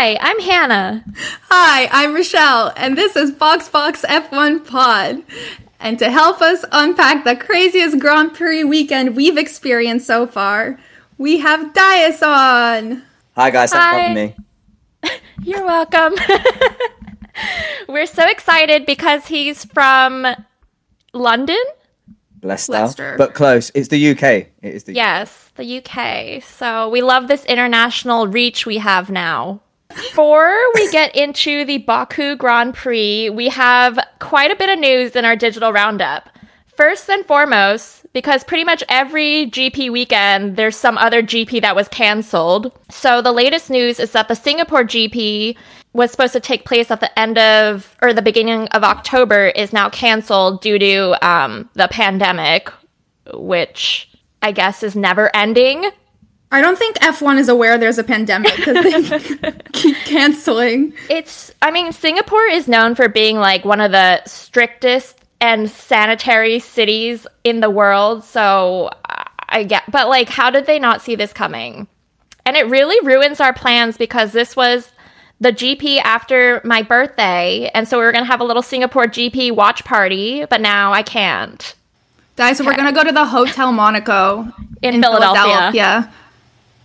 Hi, I'm Hannah. Hi, I'm Rochelle, and this is Box Box F1 Pod. And to help us unpack the craziest Grand Prix weekend we've experienced so far, we have Dias on. Hi guys, thanks for Hi. having me. You're welcome. We're so excited because he's from London. Leicester, Leicester. but close. It's the UK. It is the Yes, the UK. So we love this international reach we have now. Before we get into the Baku Grand Prix, we have quite a bit of news in our digital roundup. First and foremost, because pretty much every GP weekend there's some other GP that was canceled. So the latest news is that the Singapore GP was supposed to take place at the end of or the beginning of October is now canceled due to um, the pandemic, which I guess is never ending. I don't think F1 is aware there's a pandemic because they keep canceling. It's, I mean, Singapore is known for being like one of the strictest and sanitary cities in the world. So I- get, but like, how did they not see this coming? And it really ruins our plans because this was the GP after my birthday. And so we were going to have a little Singapore GP watch party, but now I can't. Guys, so we're gonna go to the Hotel Monaco In Philadelphia. Philadelphia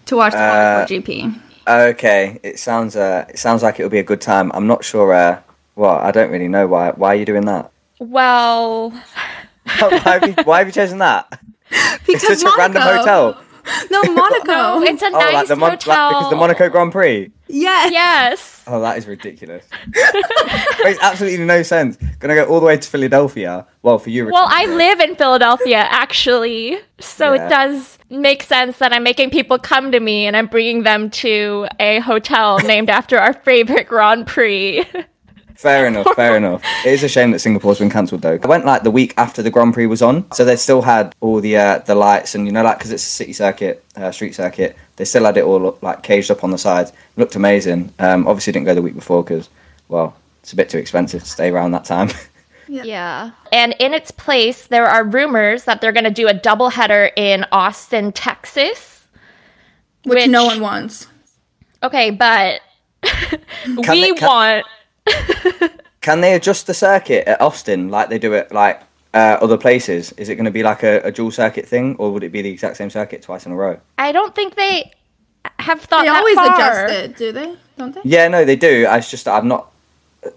to watch the Uh, GP. Okay, it sounds uh, it sounds like it'll be a good time. I'm not sure. Uh, well, I don't really know why. Why are you doing that? Well, why, have you, why have you chosen that? Because It's such a random hotel. No, Monaco. it's a Oh, nice like the Mon- like, hotel. because the Monaco Grand Prix. Yes. Yes. Oh, that is ridiculous. Makes absolutely no sense. Gonna go all the way to Philadelphia. Well, for you. Well, I live in Philadelphia, actually. So Yeah. it does make sense that I'm making people come to me and I'm bringing them to a hotel named after our favorite Grand Prix. Fair enough, fair enough. It is a shame that Singapore's been cancelled though. I went like the week after the Grand Prix was on, so they still had all the uh, the lights and you know like because it's a city circuit, uh, street circuit, they still had it all like caged up on the sides. It looked amazing. Um, obviously didn't go the week before because well it's a bit too expensive to stay around that time. yeah. And in its place, there are rumors that they're going to do a doubleheader in Austin, Texas. Which, no one wants. Okay, but we they- can- want. Can they adjust the circuit at Austin like they do it like uh, other places? Is it going to be like a, a dual circuit thing, or would it be the exact same circuit twice in a row? I don't think they have thought They that always far. adjust it, do they? Don't they? Yeah, no, they do. It's just I've not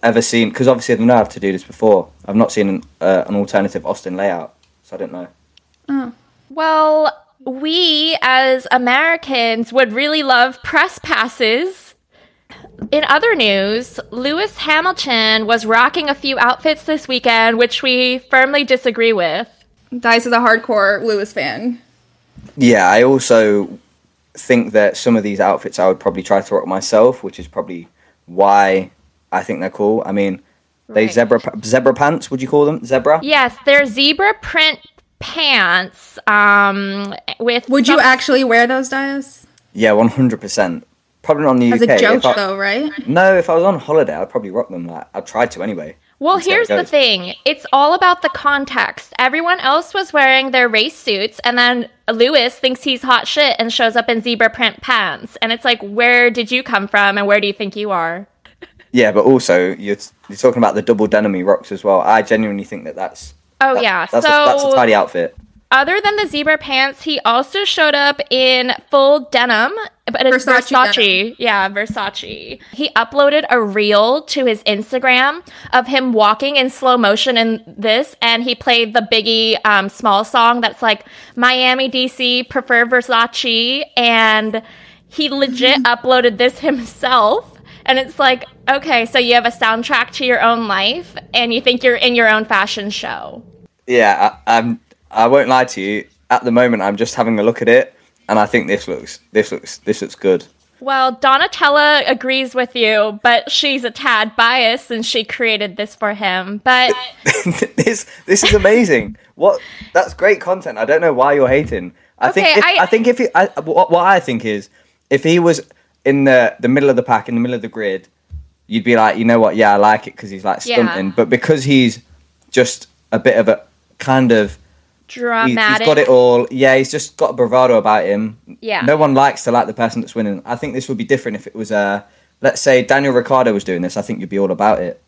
ever seen because obviously I know how to do this before. I've not seen an, uh, an alternative Austin layout, so I don't know. Well, we as Americans would really love press passes. In other news, Lewis Hamilton was rocking a few outfits this weekend, which we firmly disagree with. Dice is a hardcore Lewis fan. Yeah, I also think that some of these outfits I would probably try to rock myself, which is probably why I think they're cool. I mean, they Right. zebra zebra pants. Would you call them zebra? Yes, they're zebra print pants um, with. Would you actually wear those, Dias? Yeah, one hundred percent. Probably not in the As UK. a joke, I- though, right? No, if I was on holiday, I'd probably rock them. Like I'd try to anyway. Well, Let's see how here's the thing. It's all about the context. Everyone else was wearing their race suits, and then Lewis thinks he's hot shit and shows up in zebra print pants. And it's like, where did you come from, and where do you think you are? Yeah, but also you're you're talking about the double denim rocks as well. I genuinely think that that's Oh that- yeah. that's, so a, that's a tidy outfit. Other than the zebra pants, he also showed up in full denim, but it's Versace Versace. Yeah, Versace. He uploaded a reel to his Instagram of him walking in slow motion in this, and he played the Biggie um, small song that's like Miami, DC, prefer Versace, and he legit uploaded this himself. And it's like, okay, so you have a soundtrack to your own life, and you think you're in your own fashion show. Yeah, I, I'm. I won't lie to you. At the moment, I'm just having a look at it, and I think this looks this looks this looks good. Well, Donatella agrees with you, but she's a tad biased and she created this for him. But this this is amazing. what that's great content. I don't know why you're hating. I think if, I- I, think if he, I, what, what I think is if he was in the the middle of the pack in the middle of the grid, you'd be like, you know what? Yeah, I like it because he's like Yeah. stunting. But because he's just a bit of a kind of he- dramatic. he's got it all. Yeah, he's just got a bravado about him. Yeah. No one likes to like the person that's winning. I think this would be different if it was uh let's say Daniel Ricciardo was doing this, I think you'd be all about it.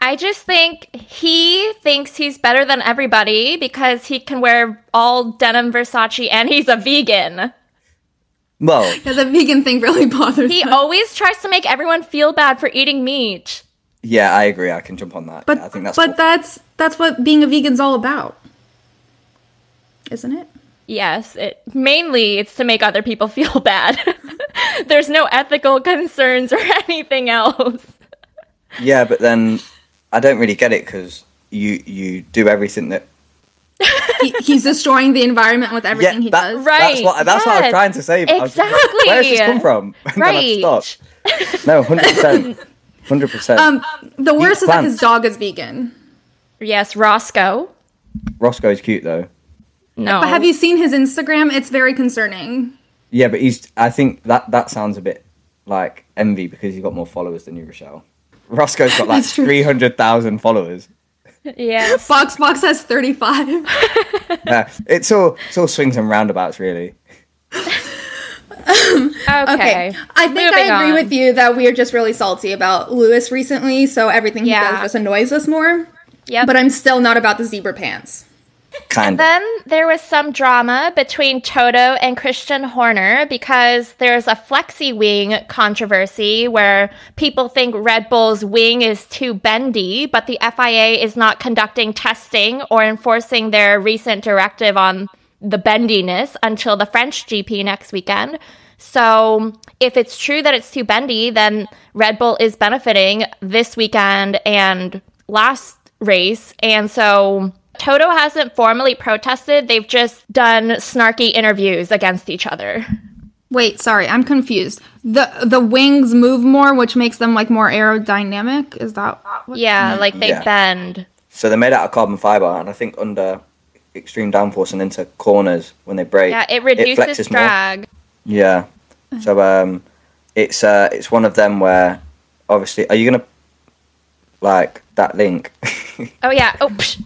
I just think he thinks he's better than everybody because he can wear all denim Versace and he's a vegan. Well, Yeah, the vegan thing really bothers me. He me. always tries to make everyone feel bad for eating meat. yeah, I agree. I can jump on that. But Yeah, I think that's but that's that's what being a vegan's all about, isn't it? Yes, it mainly it's to make other people feel bad. There's no ethical concerns or anything else. yeah, but then I don't really get it because you you do everything that He, he's destroying the environment with everything he that- does. Right. That's what that's what I was trying to say. but I was just like, Exactly. Where's this come from? And then I Right. No, hundred percent, hundred percent. Um, the worst is that his dog is vegan. Yes, Roscoe. Roscoe's cute though. No. But have you seen his Instagram? It's very concerning. Yeah, but he's. I think that that sounds a bit like envy because he's got more followers than you, Rochelle. Roscoe's got like That's true. three hundred thousand followers. Yes. Fox Box has 35. Yeah, it's all it's all swings and roundabouts, really. Um, okay. I think Moving I agree on. with you that we are just really salty about Lewis recently, so everything he does just annoys us more. Yeah. But I'm still not about the zebra pants. Kind of. Then there was some drama between Toto and Christian Horner because there's a flexi wing controversy where people think Red Bull's wing is too bendy, but the FIA is not conducting testing or enforcing their recent directive on the bendiness until the French GP next weekend. So, if it's true that it's too bendy, then Red Bull is benefiting this weekend and last race. And so Toto hasn't formally protested. They've just done snarky interviews against each other. Wait, sorry, I'm confused. The the wings move more, which makes them like more aerodynamic. Is that what? Yeah, like they Yeah. bend. So they're made out of carbon fiber, and I think under extreme downforce and into corners when they break, Yeah, it reduces flexes more. drag. Yeah. So um, it's uh, it's one of them where obviously, are you gonna like that link? Oh, yeah. Oh, psh.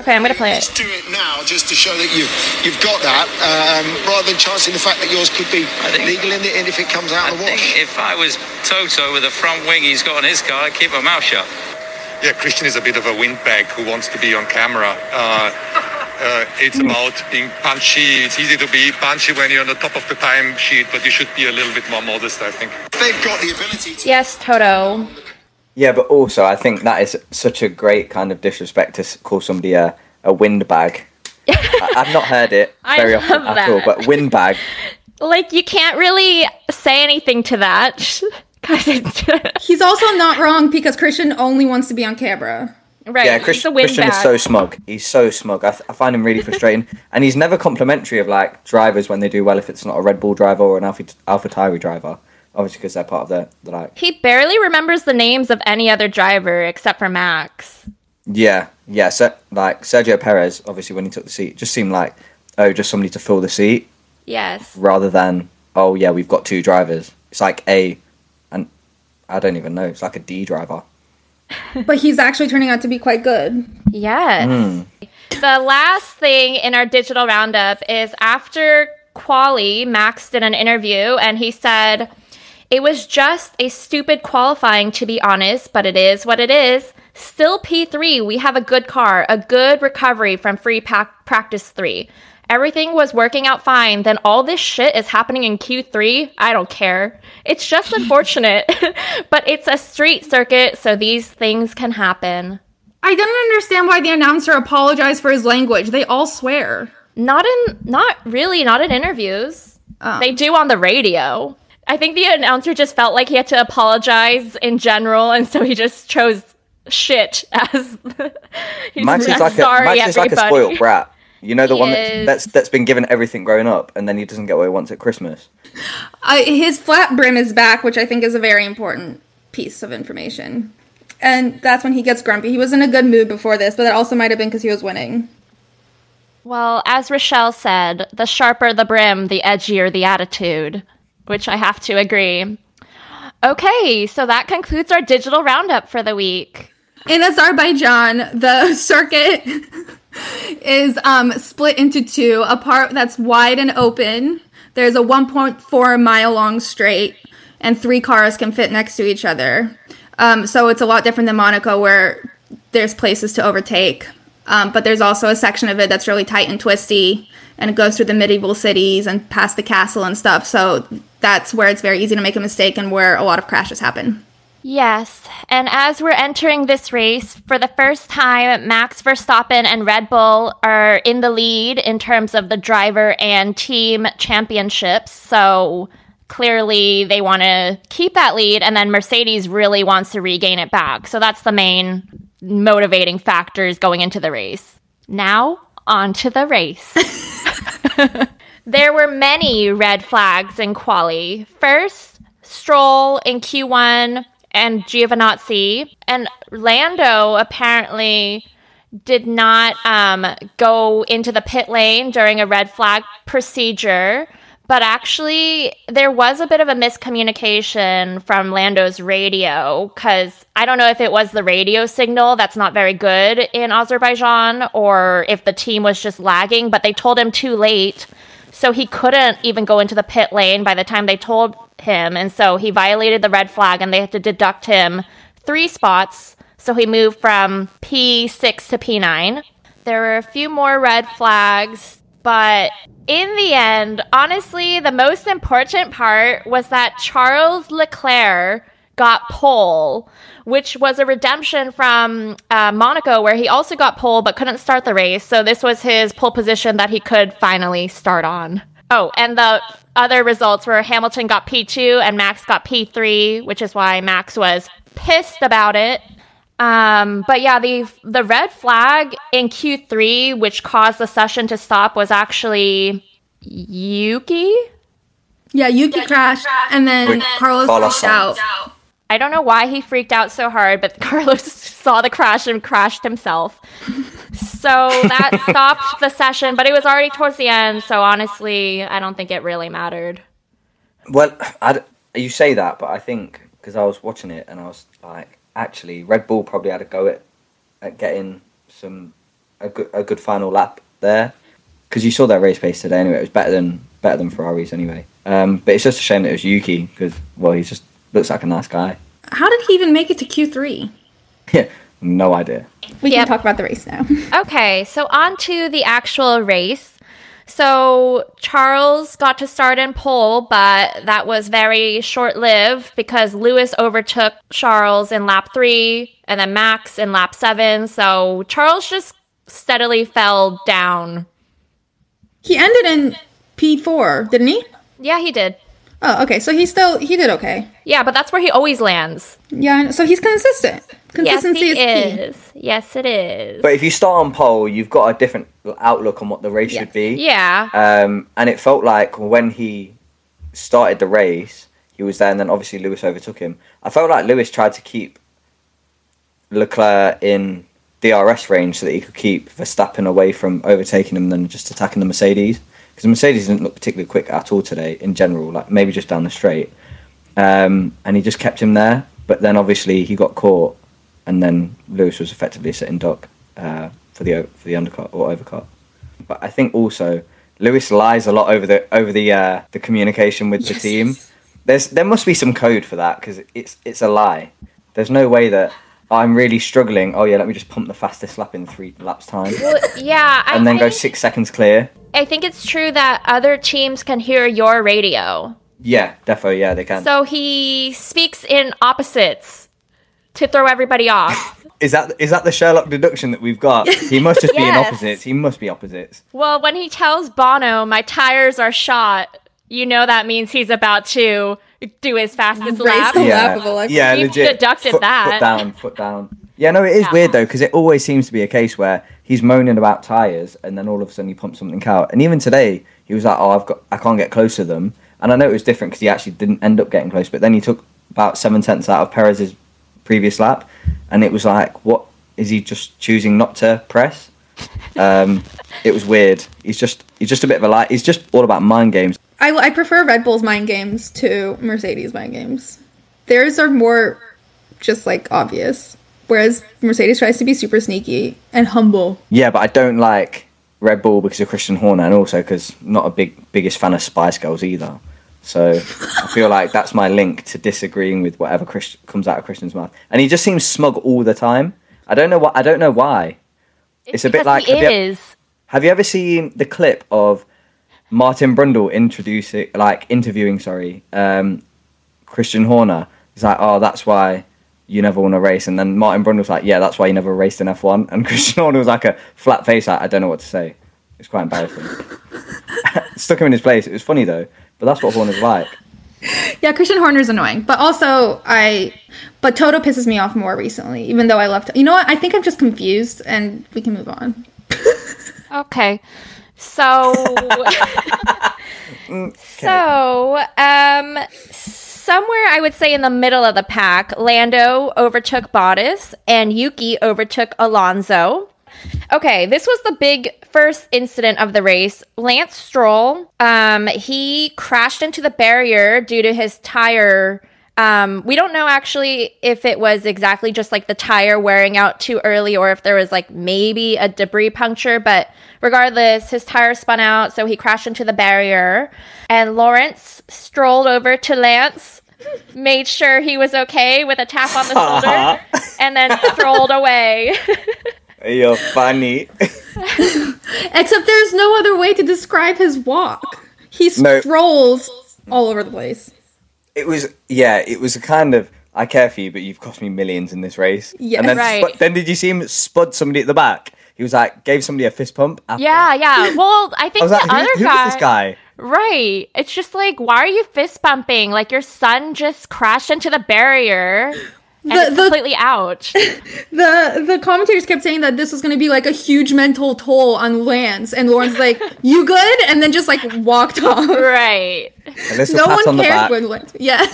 Okay, I'm going to play it. Just do it now, just to show that you you've got that, um, rather than chancing the fact that yours could be I think- legal in the end if it comes out I of the wash. if I was Toto with a front wing he's got on his car, I'd keep my mouth shut. Yeah, Christian is a bit of a windbag who wants to be on camera. Uh, uh, it's about being punchy. It's easy to be punchy when you're on the top of the time sheet, but you should be a little bit more modest, I think. They've got the ability to. Yes, Toto. Yeah, but also I think that is such a great kind of disrespect to call somebody a, a windbag. I, I've not heard it I very often love at all, but windbag. Like, you can't really say anything to that. Because He's also not wrong because Christian only wants to be on camera. right. Yeah, Chris, a wind Christian is so smug. He's so smug. I, th- I find him really frustrating, and he's never complimentary of like drivers when they do well. If it's not a Red Bull driver or an Alpha Alpha Tauri driver, obviously because they're part of the, the like. He barely remembers the names of any other driver except for Max. Yeah, yeah. So like Sergio Perez, obviously when he took the seat, just seemed like oh, just somebody to fill the seat Yes. rather than oh yeah, we've got two drivers. It's like a, and I don't even know. It's like a D driver. But he's actually turning out to be quite good. Yes. Hmm. The last thing in our digital roundup is after Quali, Max did an interview and he said, It was just a stupid qualifying, to be honest, but it is what it is. Still P3, we have a good car, a good recovery from free pack practice 3. Everything was working out fine, then all this shit is happening in Q3. I don't care. It's just unfortunate, but it's a street circuit, so these things can happen. I didn't understand why the announcer apologized for his language. They all swear. Not in, not really, not in interviews. Oh. They do on the radio. I think the announcer just felt like he had to apologize in general, and so he just chose shit as. he's Max is like, like a Max is like a spoiled brat. You know the He one that's, that's that's been given everything growing up, and then he doesn't get what he wants at Christmas. Uh, his flat brim is back, which I think is a very important piece of information. And that's when he gets grumpy. He was in a good mood before this, but that also might have been because he was winning. Well, as Rochelle said, the sharper the brim, the edgier the attitude, which I have to agree. Okay, so that concludes our digital roundup for the week. In Azerbaijan, the circuit is um, split into two. A part that's wide and open. There's a 1.4 mile long straight, and three cars can fit next to each other. Um, so it's a lot different than Monaco, where there's places to overtake. Um, but there's also a section of it that's really tight and twisty, and it goes through the medieval cities and past the castle and stuff. So that's where it's very easy to make a mistake and where a lot of crashes happen. Yes, and as we're entering this race, for the first time, Max Verstappen and Red Bull are in the lead in terms of the driver and team championships. So clearly they want to keep that lead, and then Mercedes really wants to regain it back. So that's the main motivating factors going into the race. Now, on to the race. there were many red flags in quali. First, Stroll in Q1 and Giovinazzi. And Lando apparently did not um, go into the pit lane during a red flag procedure. But actually, there was a bit of a miscommunication from Lando's radio because I don't know if it was the radio signal that's not very good in Azerbaijan or if the team was just lagging, but they told him too late. So he couldn't even go into the pit lane by the time they told him. And so he violated the red flag and they had to deduct him three spots. So he moved from P6 to P9. There were a few more red flags, but in the end, honestly, the most important part was that Charles Leclerc got pole, which was a redemption from uh, Monaco, where he also got pole but couldn't start the race. So this was his pole position that he could finally start on. Oh, and the other results were Hamilton got P2 and Max got P3, which is why Max was pissed about it. Um, but yeah, the the red flag in Q3, which caused the session to stop, was actually Yuki. Yeah, Yuki crashed, and then Wait, Carlos Carlos freaked out. I don't know why he freaked out so hard, but Carlos saw the crash and crashed himself. So that stopped the session, but it was already towards the end. So honestly, I don't think it really mattered. Well, I d you say that, but I think because I was watching it and I was like, actually, Red Bull probably had a go at, at getting some a good a good final lap there because you saw that race pace today anyway. It was better than better than Ferraris anyway. Um, but it's just a shame that it was Yuki because well, he's just looks like a nice guy. How did he even make it to Q3? Yeah, no idea. We Yep. can talk about the race now. Okay, so on to the actual race. So Charles got to start in pole, but that was very short lived because Lewis overtook Charles in lap three and then Max in lap seven. So Charles just steadily fell down. he ended in P4, didn't he? Yeah, he did. Oh, okay. So he still he did okay. Yeah, but that's where he always lands. Yeah. So he's consistent. Consistency yes, he is key. Yes, it is. But if you start on pole, you've got a different outlook on what the race should be. yeah. Um, and it felt like when he started the race, he was there, and then obviously Lewis overtook him. I felt like Lewis tried to keep Leclerc in DRS range so that he could keep Verstappen away from overtaking him, and then just attacking the Mercedes. Because Mercedes didn't look particularly quick at all today, in general. Like maybe just down the straight, um, and he just kept him there. But then obviously he got caught, and then Lewis was effectively sitting dock uh, for the for the undercut or overcut. But I think also Lewis lies a lot over the over the uh, the communication with the team. There's there must be some code for that because it's it's a lie. There's no way that I'm really struggling. Oh yeah, let me just pump the fastest lap in three laps time, Well, yeah. I and then go think- six seconds clear. I think it's true that other teams can hear your radio. Yeah, defo. Yeah, they can. So he speaks in opposites to throw everybody off. is that is that the Sherlock deduction that we've got? He must just be in opposites. He must be opposites. well, when he tells Bono, my tires are shot, you know that means he's about to do his fastest Race lap. the- yeah, laughable, like- yeah, He legit. deducted foot, that. Foot down, foot down. Yeah, no, it is Yeah. weird though because it always seems to be a case where he's moaning about tires and then all of a sudden he pumps something out. And even today, he was like, "Oh, I've got, I can't get close to them." And I know it was different because he actually didn't end up getting close, but then he took about seven tenths out of Perez's previous lap, and it was like, what is he just choosing not to press? Um, it was weird. He's just, he's just a bit of a lie. He's just all about mind games. I, I prefer Red Bull's mind games to Mercedes mind games. Theirs are more just like obvious, whereas Mercedes tries to be super sneaky and humble. Yeah, but I don't like Red Bull because of Christian Horner, and also because not a big biggest fan of Spice Girls either. So I feel like that's my link to disagreeing with whatever Christ- comes out of Christian's mouth. And he just seems smug all the time. I don't know what I don't know why. It's a bit like- he have you- is. Have you ever seen the clip of Martin Brundle introducing, like interviewing, sorry, um, Christian Horner? He's like, "Oh, that's why you never want to race," and then Martin Brundle's like, "Yeah, that's why you never raced in F1." And Christian Horner was like a flat face, like, "I don't know what to say." It's quite embarrassing. Stuck him in his place. It was funny though, but that's what Horner's like. Yeah, Christian Horner's annoying, but also I, but Toto pisses me off more recently. Even though I love, you know what? I think I'm just confused, and we can move on. Okay. So So, um somewhere I would say in the middle of the pack, Lando overtook Bottas and Yuki overtook Alonso. Okay, this was the big first incident of the race. Lance Stroll, um, he crashed into the barrier due to his tire. Um, we don't know actually if it was exactly just like the tire wearing out too early or if there was like maybe a debris puncture, but regardless, his tire spun out, so he crashed into the barrier. And Lawrence strolled over to Lance, made sure he was okay with a tap on the shoulder, and then strolled away. You're funny. Except there's no other way to describe his walk. He No. strolls all over the place. It was yeah, it was a kind of I care for you, but you've cost me millions in this race. Yeah. and then Right. spud- then did you see him spud somebody at the back? He was like gave somebody a fist pump. After. yeah, yeah. Well, I I think was the like, other who guy, is this guy? Right. It's just like, why are you fist bumping? Like your son just crashed into the barrier. And The- it's the- completely out. The the commentators kept saying that this was going to be like a huge mental toll on Lance, and Lauren's like, "You good?" and then just like walked off. right. No one on cared when Lance. Yeah.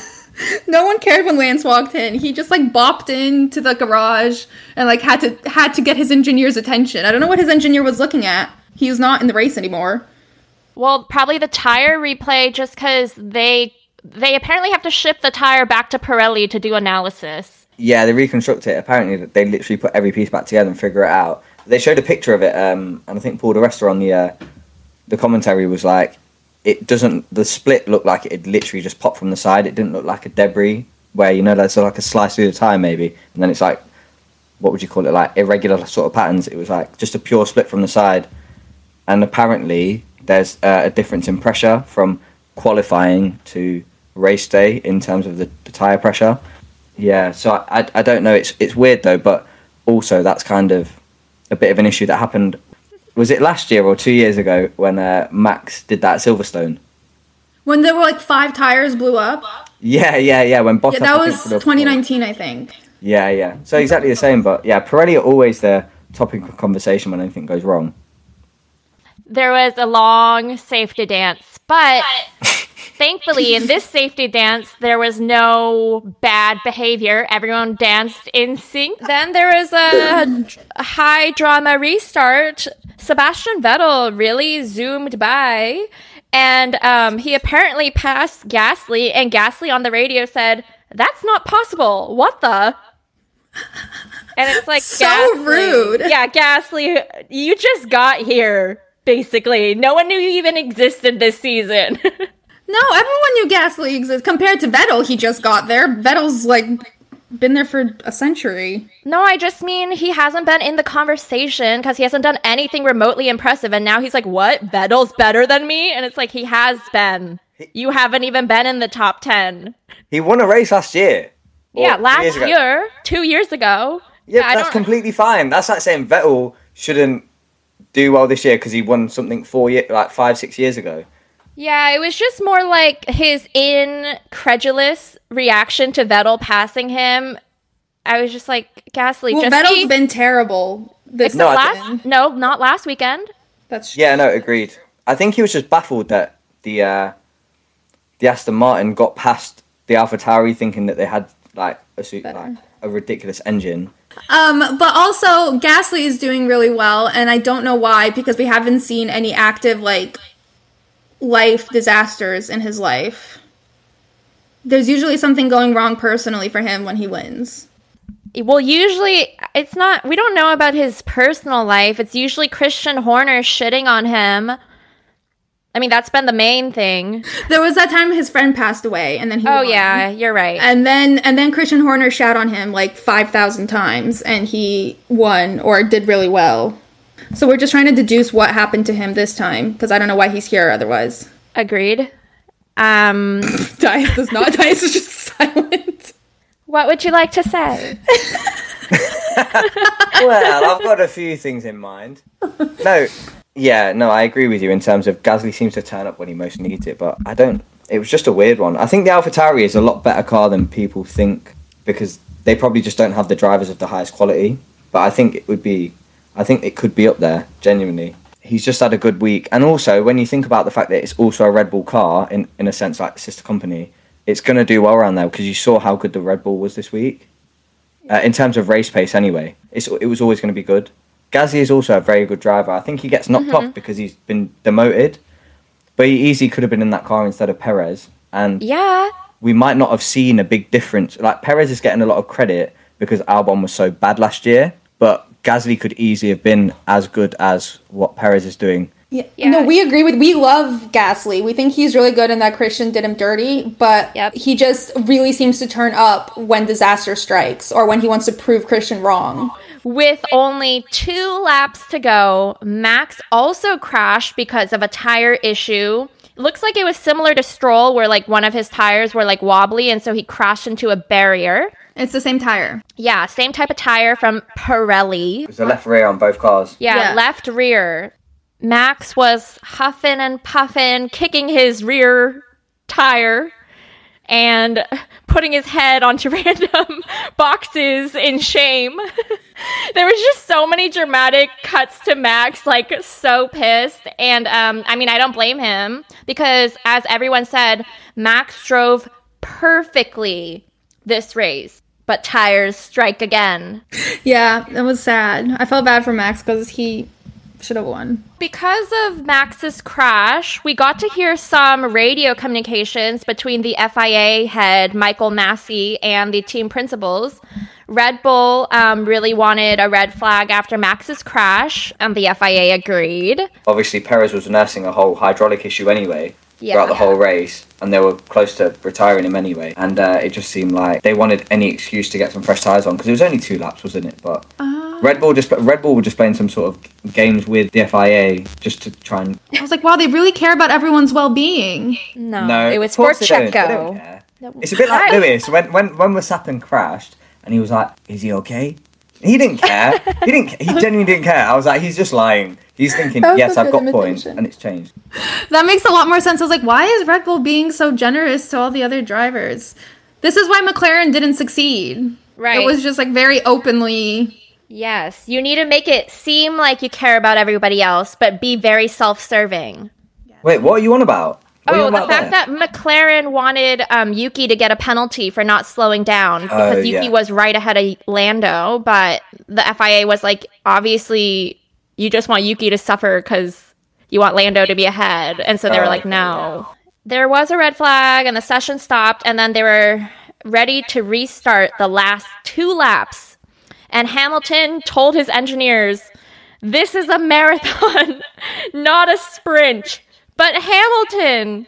No one cared when Lance walked in. He just like bopped into the garage and like had to had to get his engineer's attention. I don't know what his engineer was looking at. He was not in the race anymore. Well, probably the tire replay just because they they apparently have to ship the tire back to Pirelli to do analysis. Yeah, they reconstruct it. Apparently, they literally put every piece back together and figure it out. They showed a picture of it, um, and I think Paul di Resta on the uh, the commentary was like, "It doesn't." The split looked like it had literally just popped from the side. It didn't look like a debris where you know there's like a slice through the tire maybe, and then it's like, what would you call it? Like irregular sort of patterns. It was like just a pure split from the side, and apparently there's uh, a difference in pressure from qualifying to race day in terms of the, the tire pressure. Yeah, so I, I, I don't know. It's it's weird though, but also that's kind of a bit of an issue that happened. Was it last year or two years ago when uh, Max did that at Silverstone? When there were like five tires blew up. Yeah, yeah, yeah. When Bottas, Yeah, that was 2019, I think. Yeah, yeah. So exactly the same, but yeah, Pirelli are always the topic of conversation when anything goes wrong. There was a long safety dance, but thankfully in this safety dance there was no bad behavior. Everyone danced in sync. Then there was a, a high drama restart. Sebastian Vettel really zoomed by and um, he apparently passed Gasly and Gasly on the radio said, "That's not possible. What the?" And it's like So Gasly- rude. Yeah, Gasly, you just got here. Basically, no one knew you even existed this season. No, everyone knew Gasly exists. Compared to Vettel, he just got there. Vettel's like been there for a century. no, I just mean he hasn't been in the conversation because he hasn't done anything remotely impressive, and now he's like, "What? Vettel's better than me?" And it's like he has been. You haven't even been in the top ten. He won a race last year. Or yeah, two last years ago. year, two years ago. Yeah, I that's completely fine. That's like saying Vettel shouldn't do well this year because he won something four year, like five, six years ago. Yeah, it was just more like his incredulous reaction to Vettel passing him. I was just like, Gasly, Well, just Vettel's be- been terrible. This No, I last no, not last weekend. That's Yeah, no, agreed. I think he was just baffled that the uh, the Aston Martin got past the AlphaTauri, thinking that they had like a suit, like a ridiculous engine. Um, but also Gasly is doing really well, and I don't know why because we haven't seen any active like life disasters in his life. There's usually something going wrong personally for him when he wins. Well, usually it's not. We don't know about his personal life. It's usually Christian Horner shitting on him. I mean, that's been the main thing. There was that time his friend passed away, and then he. Oh won. yeah, you're right. And then and then Christian Horner shat on him like five thousand times, and he won or did really well. So we're just trying to deduce what happened to him this time because I don't know why he's here otherwise. Agreed. Um, Dice does not. Dice is just silent. what would you like to say? well, I've got a few things in mind. No, yeah, no, I agree with you in terms of Gasly seems to turn up when he most needs it, but I don't. It was just a weird one. I think the AlphaTauri is a lot better car than people think because they probably just don't have the drivers of the highest quality. But I think it would be, I think it could be up there genuinely. He's just had a good week, and also when you think about the fact that it's also a Red Bull car in in a sense like sister company, it's going to do well around there because you saw how good the Red Bull was this week. Uh, in terms of race pace, anyway, it's it was always going to be good. Gasly is also a very good driver. I think he gets knocked off mm-hmm. because he's been demoted, but he easily could have been in that car instead of Perez, and Yeah. we might not have seen a big difference. Like Perez is getting a lot of credit because Albon was so bad last year, but Gasly could easily have been as good as what Perez is doing. Yeah. Yeah. No, we agree with. We love Gasly. We think he's really good, and that Christian did him dirty. But Yep. he just really seems to turn up when disaster strikes or when he wants to prove Christian wrong. With only two laps to go, Max also crashed because of a tire issue. Looks like it was similar to Stroll, where like one of his tires were like wobbly, and so he crashed into a barrier. It's the same tire. Yeah, same type of tire from Pirelli. There's a left rear on both cars. Yeah, Yeah. left rear. Max was huffing and puffing, kicking his rear tire and putting his head onto random boxes in shame. there was just so many dramatic cuts to Max, like so pissed. And um, I mean, I don't blame him because, as everyone said, Max drove perfectly this race. But tires strike again. Yeah, that was sad. I felt bad for Max because he should have won. Because of Max's crash, we got to hear some radio communications between the FIA head, Michael Masi, and the team principals. Red Bull um, really wanted a red flag after Max's crash, and the FIA agreed. Obviously, Perez was nursing a whole hydraulic issue anyway Yeah. throughout the whole race, and they were close to retiring him anyway. And uh, it just seemed like they wanted any excuse to get some fresh tires on because it was only two laps, wasn't it? But Red Bull just Red Bull were just playing some sort of games with the FIA just to try and I was like, wow, they really care about everyone's well being. No, No, it was of for course they don't. They don't Checo. It's a bit like Lewis when when when Verstappen crashed and he was like, "Is he okay?" He didn't care. he didn't. He genuinely didn't care. I was like, he's just lying. He's thinking, That "Yes, I've got points," and it's changed. That makes a lot more sense. I was like, why is Red Bull being so generous to all the other drivers? This is why McLaren didn't succeed. Right. It was just like very openly. Yes, you need to make it seem like you care about everybody else, but be very self serving. Wait, what are you on about? What are you Oh, the fact that McLaren wanted um, Yuki to get a penalty for not slowing down because Oh, Yuki yeah. was right ahead of Lando, but the FIA was like, obviously, you just want Yuki to suffer because you want Lando to be ahead. And so they were Oh, like, okay, no. There was a red flag, and the session stopped, and then they were ready to restart the last two laps. And Hamilton told his engineers, this is a marathon, not a sprint. But Hamilton,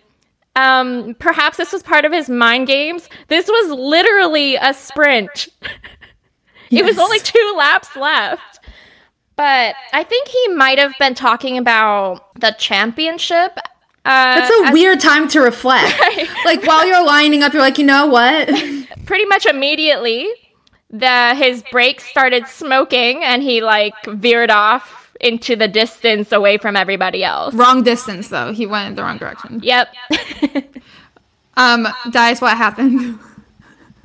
um, perhaps this was part of his mind games. This was literally a sprint. it was only two laps left. But I think he might have been talking about the championship. Uh, That's a weird time to reflect. like while you're lining up, you're like, you know what? pretty much immediately. The his brakes started smoking, and he like veered off into the distance away from everybody else. wrong distance though. He went in the wrong direction. Yep. Um, Dice, what happened?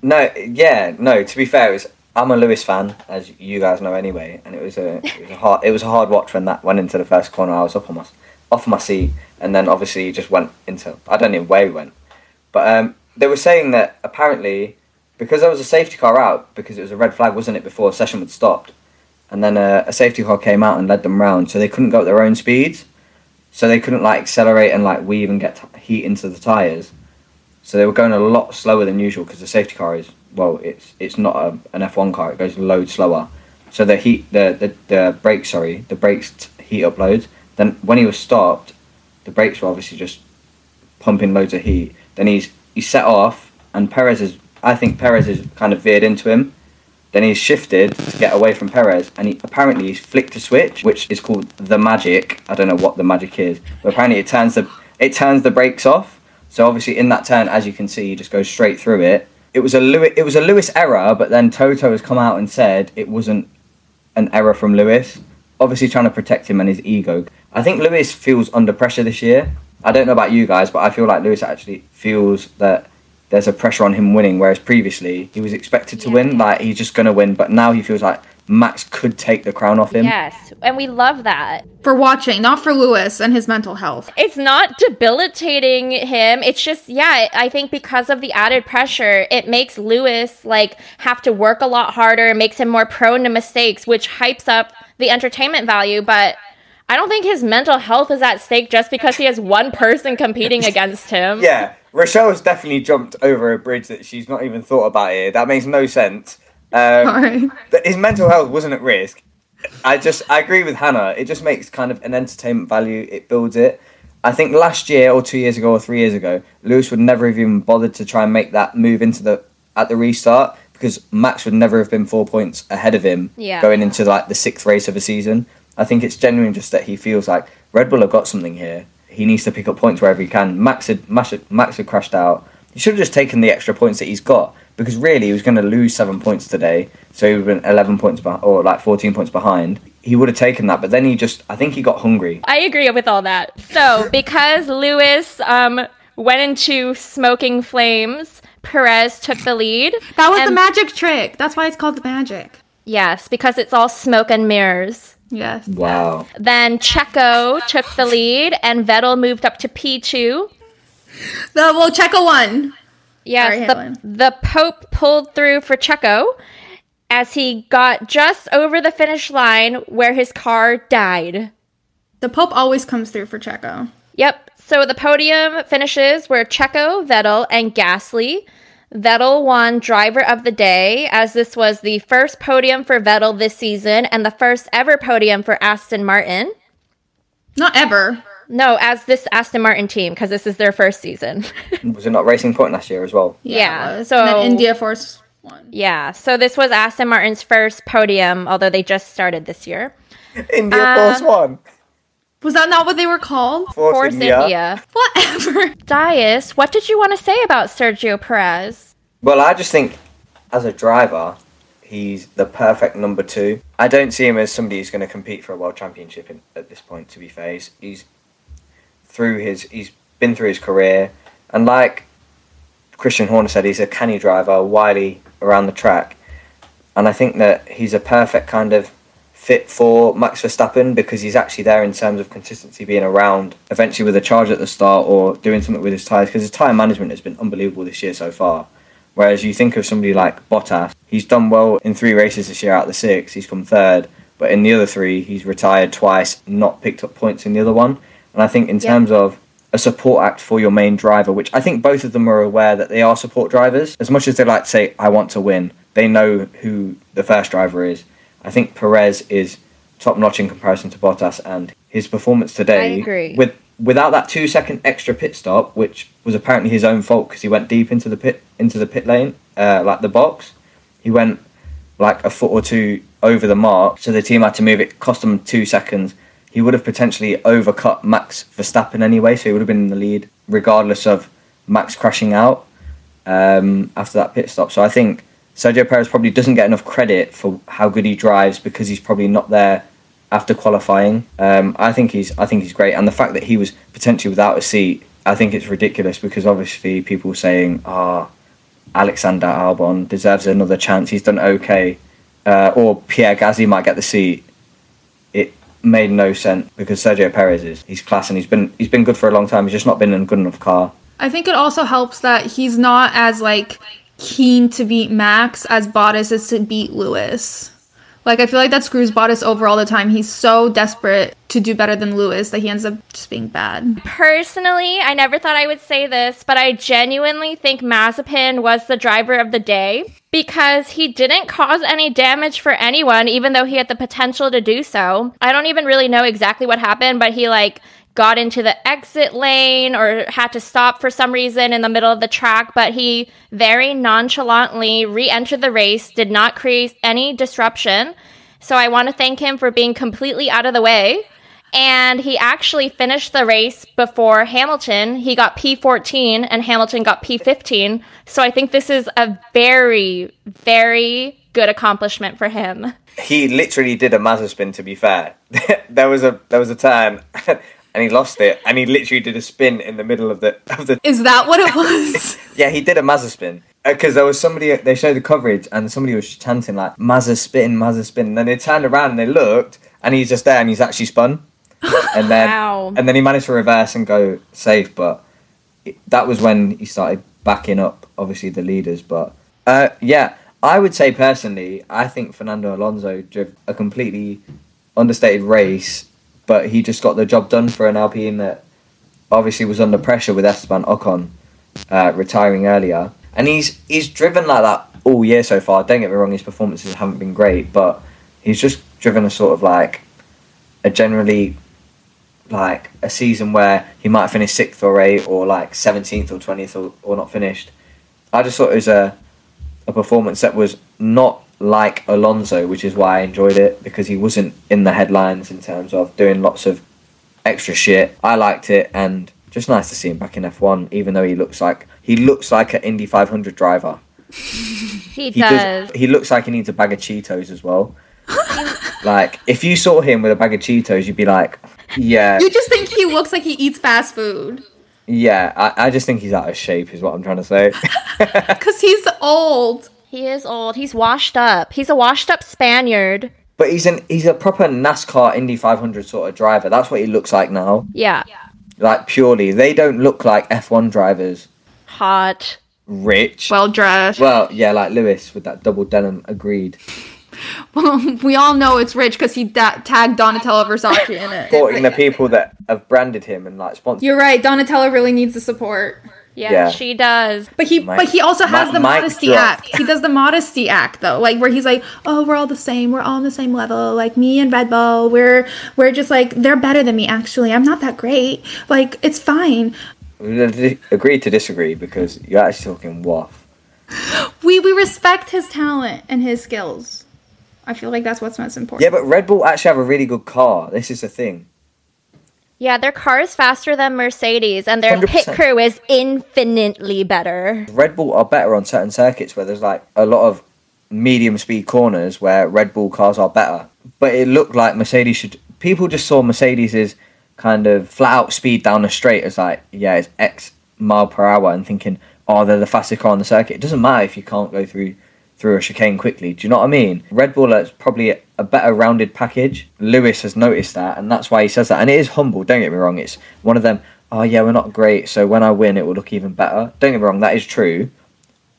No, yeah, no. To be fair, it was, I'm a Lewis fan, as you guys know anyway, and it was a it was a hard it was a hard watch when that went into the first corner. I was up on my off my seat, and then obviously he just went into I don't know where he went, but um, they were saying that apparently because there was a safety car out because it was a red flag, wasn't it? Before the session had stopped, and then uh, a safety car came out and led them round, so they couldn't go at their own speeds, so they couldn't like accelerate and like weave and get t- heat into the tires. So they were going a lot slower than usual because the safety car is well, it's it's not a, an F one car. It goes loads slower. So the heat, the the, the brakes, sorry, the brakes t- heat up loads. Then when he was stopped, the brakes were obviously just pumping loads of heat. Then he's he's set off, and Perez is. I think Perez is kind of veered into him. Then he's shifted to get away from Perez, and he apparently he's flicked a switch, which is called the magic. I don't know what the magic is, but apparently it turns the it turns the brakes off. So obviously in that turn, as you can see, he just goes straight through it. It was a Lewis, it was a Lewis error, but then Toto has come out and said it wasn't an error from Lewis. Obviously trying to protect him and his ego. I think Lewis feels under pressure this year. I don't know about you guys, but I feel like Lewis actually feels that there's a pressure on him winning, whereas previously he was expected to win, like he's just gonna win, but now he feels like Max could take the crown off him. Yes, and we love that. For watching, not for Lewis and his mental health. It's not debilitating him. It's just, yeah, I think because of the added pressure, it makes Lewis like have to work a lot harder, makes him more prone to mistakes, which hypes up the entertainment value. But I don't think his mental health is at stake just because he has one person competing against him. Yeah, Rochelle's definitely jumped over a bridge that she's not even thought about here. That makes no sense. Um, Sorry. that his mental health wasn't at risk. I just I agree with Hannah. It just makes kind of an entertainment value. It builds it. I think last year or two years ago or three years ago, Lewis would never have even bothered to try and make that move into the at the restart because Max would never have been four points ahead of him Yeah. going into like the sixth race of a season. I think it's genuine just that he feels like Red Bull have got something here. He needs to pick up points wherever he can. Max had Max had, Max had crashed out. He should have just taken the extra points that he's got because really he was going to lose seven points today, so he would have been eleven points behind or like fourteen points behind. He would have taken that, but then he just I think he got hungry. I agree with all that. So, because Lewis um, went into smoking flames, Perez took the lead. That was the magic trick. That's why it's called the magic. Yes, because it's all smoke and mirrors. Yes. Wow. Then Checo took the lead, and Vettel moved up to P2. The well, Checo won. Yes, Sorry, the, the Pope pulled through for Checo as he got just over the finish line where his car died. The Pope always comes through for Checo. Yep. So the podium finishes where Checo, Vettel, and Gasly. Vettel won Driver of the Day, as this was the first podium for Vettel this season and the first ever podium for Aston Martin. Not ever. No, as this Aston Martin team, because this is their first season. Was it not Racing Point last year as well? Yeah, it was. so- and then India Force one. yeah, so this was Aston Martin's first podium, although they just started this year. India Uh, Force One. Was that not what they were called? Force, Force India. India. Whatever. Dias, what did you want to say about Sergio Perez? Well, I just think as a driver, he's the perfect number two. I don't see him as somebody who's going to compete for a world championship in, at this point. To be fair, he's, he's through his he's been through his career, and like Christian Horner said, he's a canny driver, wily around the track, and I think that he's a perfect kind of fit for Max Verstappen because he's actually there in terms of consistency, being around eventually with a charge at the start or doing something with his tyres because his tyre management has been unbelievable this year so far. Whereas you think of somebody like Bottas, he's done well in three races this year out of the six, he's come third, but in the other three, he's retired twice, not picked up points in the other one. And I think in Yeah. terms of a support act for your main driver, which I think both of them are aware that they are support drivers. As much as they like to say, I want to win, they know who the first driver is. I think Perez is top notch in comparison to Bottas, and his performance today, I agree. with without that two second extra pit stop, which was apparently his own fault because he went deep into the pit into the pit lane, uh, like the box, he went like a foot or two over the mark, so the team had to move it. Cost them two seconds. He would have potentially overcut Max Verstappen anyway, so he would have been in the lead regardless of Max crashing out um, after that pit stop. So I think Sergio Perez probably doesn't get enough credit for how good he drives because he's probably not there after qualifying. Um, I think he's I think he's great, and the fact that he was potentially without a seat, I think it's ridiculous because obviously people saying, "Ah, Alexander Albon deserves another chance. He's done okay," uh, or Pierre Gasly might get the seat. It made no sense because Sergio Perez is he's class and he's been he's been good for a long time. He's just not been in a good enough car. I think it also helps that he's not as like keen to beat Max as Bottas is to beat Lewis. Like I feel like that screws Bottas over all the time. He's so desperate to do better than Lewis that he ends up just being bad. Personally, I never thought I would say this, but I genuinely think Mazepin was the driver of the day because he didn't cause any damage for anyone, even though he had the potential to do so. I don't even really know exactly what happened, but he like got into the exit lane or had to stop for some reason in the middle of the track, but he very nonchalantly re entered the race, did not create any disruption. So I want to thank him for being completely out of the way. And he actually finished the race before Hamilton. He got P14 and Hamilton got P15. So I think this is a very, very good accomplishment for him. He literally did a Mazespin. To be fair, there was a there was a time, and he lost it, and he literally did a spin in the middle of the of the. Is that what it was? Yeah, he did a Mazespin because there was somebody they showed the coverage, and somebody was chanting like Mazespin, Mazda spin. And then they turned around and they looked, and he's just there, and he's actually spun, and then Wow. and then he managed to reverse and go safe, but it- that was when he started backing up, obviously the leaders. But uh, yeah, I would say personally, I think Fernando Alonso drove a completely understated race, but he just got the job done for an Alpine that obviously was under pressure with Esteban Ocon uh, retiring earlier, and he's he's driven like that all year so far. Don't get me wrong, his performances haven't been great, but he's just driven a sort of like a generally like a season where he might finish sixth or eighth or like seventeenth or twentieth or, or not finished. I just thought it was a a performance that was not like Alonso, which is why I enjoyed it because he wasn't in the headlines in terms of doing lots of extra shit. I liked it and just nice to see him back in F1, even though he looks like he looks like an Indy 500 driver. He, He does. He looks like he needs a bag of Cheetos as well. like if you saw him with a bag of Cheetos, you'd be like, yeah, you just think he looks like he eats fast food. yeah. I, I just think he's out of shape, is what I'm trying to say. Because he's old. He is old. He's washed up. He's a washed up Spaniard. but he's an he's a proper NASCAR Indy 500 sort of driver. That's what he looks like now. Yeah. Like purely, they don't look like F1 drivers. Hot. Rich. Well dressed. Well, yeah, like Lewis with that double denim. Agreed. Well, we all know it's rich because he da- tagged Donatella Versace in it. Supporting the people that have branded him and like sponsored. You're right. Donatella really needs the support. Yeah, Yeah. she does. But he, Mic- but he also has mi- the mic modesty drop. act. He does the modesty act though, like where he's like, "Oh, we're all the same. We're all on the same level. Like me and Red Bull, we're we're just like they're better than me. Actually, I'm not that great. Like it's fine. Agree to disagree because you're actually talking waff. We we respect his talent and his skills. I feel like that's what's most important. Yeah, but Red Bull actually have a really good car. This is the thing. Yeah, their car is faster than Mercedes, and their pit 100%. crew is infinitely better. Red Bull are better on certain circuits where there's like a lot of medium speed corners where Red Bull cars are better. But it looked like Mercedes should. People just saw Mercedes's kind of flat out speed down the straight as like, yeah, it's X mile per hour, and thinking, oh, they're the fastest car on the circuit. It doesn't matter if you can't go through through a chicane quickly. Do you know what I mean? Red Bull is probably a, better rounded package. Lewis has noticed that, and that's why he says that. And it is humble. Don't get me wrong. It's one of them. Oh yeah, we're not great, so when I win, it will look even better. Don't get me wrong. That is true,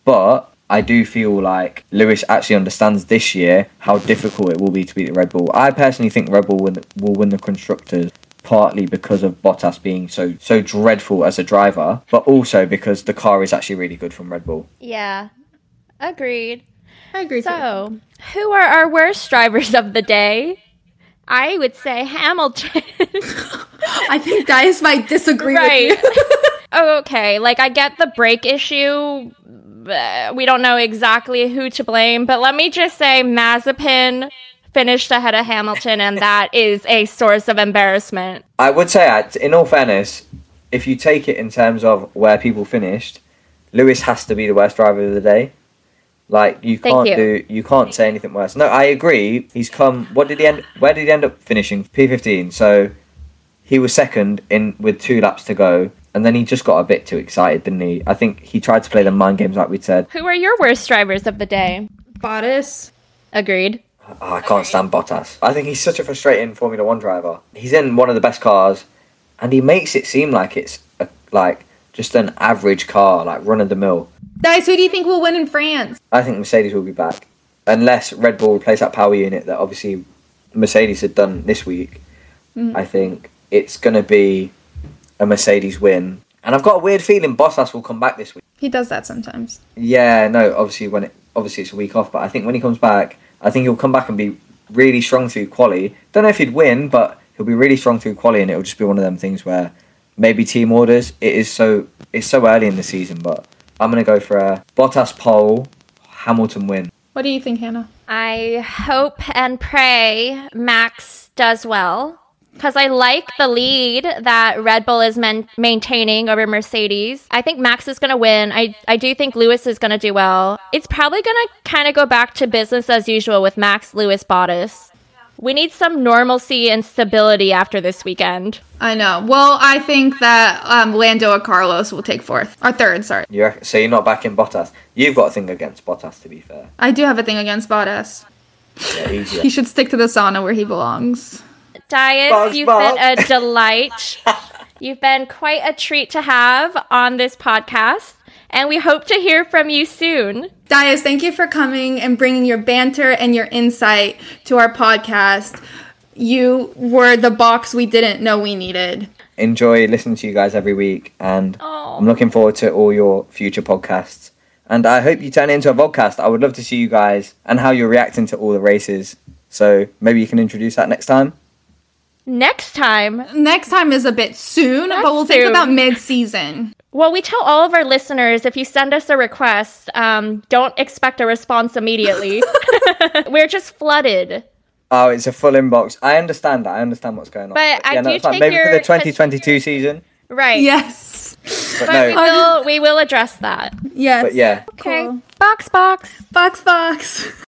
but I do feel like Lewis actually understands this year how difficult it will be to beat the Red Bull. I personally think Red Bull will win the constructors partly because of Bottas being so so dreadful as a driver, but also because the car is actually really good from Red Bull. Yeah, agreed. I agree. too. So, who are our worst drivers of the day? I would say Hamilton. I think Dias might disagree right. with you. okay, like I get the brake issue. uh, We don't know exactly who to blame, but let me just say Mazepin finished ahead of Hamilton, and that is a source of embarrassment. I would say, in all fairness, if you take it in terms of where people finished, Lewis has to be the worst driver of the day. Like you Thank can't you. do, you can't say anything worse. No, I agree. He's come. What did he end? Where did he end up finishing? P fifteen. So he was second in with two laps to go, and then he just got a bit too excited, didn't he? I think he tried to play the mind games like we said. Who are your worst drivers of the day? Bottas. Agreed. Oh, I can't stand Bottas. I think he's such a frustrating Formula One driver. He's in one of the best cars, and he makes it seem like it's a, like just an average car, like run of the mill. Dias, who do you think will win in France? I think Mercedes will be back, unless Red Bull replace that power unit that obviously Mercedes had done this week. Mm. I think it's going to be a Mercedes win, and I've got a weird feeling Bottas will come back this week. He does that sometimes. Yeah, no, obviously when it obviously it's a week off, but I think when he comes back, I think he'll come back and be really strong through quali. Don't know if he'd win, but he'll be really strong through quali, and it'll just be one of them things where maybe team orders. It is so it's so early in the season, but I'm gonna go for a Bottas pole, Hamilton win. What do you think, Hannah? I hope and pray Max does well because I like the lead that Red Bull is man- maintaining over Mercedes. I think Max is going to win. I, I do think Lewis is going to do well. It's probably going to kind of go back to business as usual with Max, Lewis, Bottas. We need some normalcy and stability after this weekend. I know. Well, I think that um, Lando or Carlos will take fourth or third. Sorry, You reckon, so you're not backing Bottas? You've got a thing against Bottas, to be fair. I do have a thing against Bottas. Yeah. He should stick to the sauna where he belongs. Dias, you've bugs. been a delight. you've been quite a treat to have on this podcast, and we hope to hear from you soon. Dias, thank you for coming and bringing your banter and your insight to our podcast. You were the box we didn't know we needed. Enjoy listening to you guys every week, and Aw. I'm looking forward to all your future podcasts. And I hope you turn it into a podcast. I would love to see you guys and how you're reacting to all the races. So maybe you can introduce that next time. Next time, Next time is a bit soon, That's but we'll think about mid season. Well, we tell all of our listeners if you send us a request, um, don't expect a response immediately. We're just flooded. Oh, it's a full inbox. I understand that. I understand what's going on. But I do it's fine. take maybe for the 2022 season. Right. Yes. But But we no, will we will address that. Yes. but yeah. Okay. Cool. Box box. Box, Fox.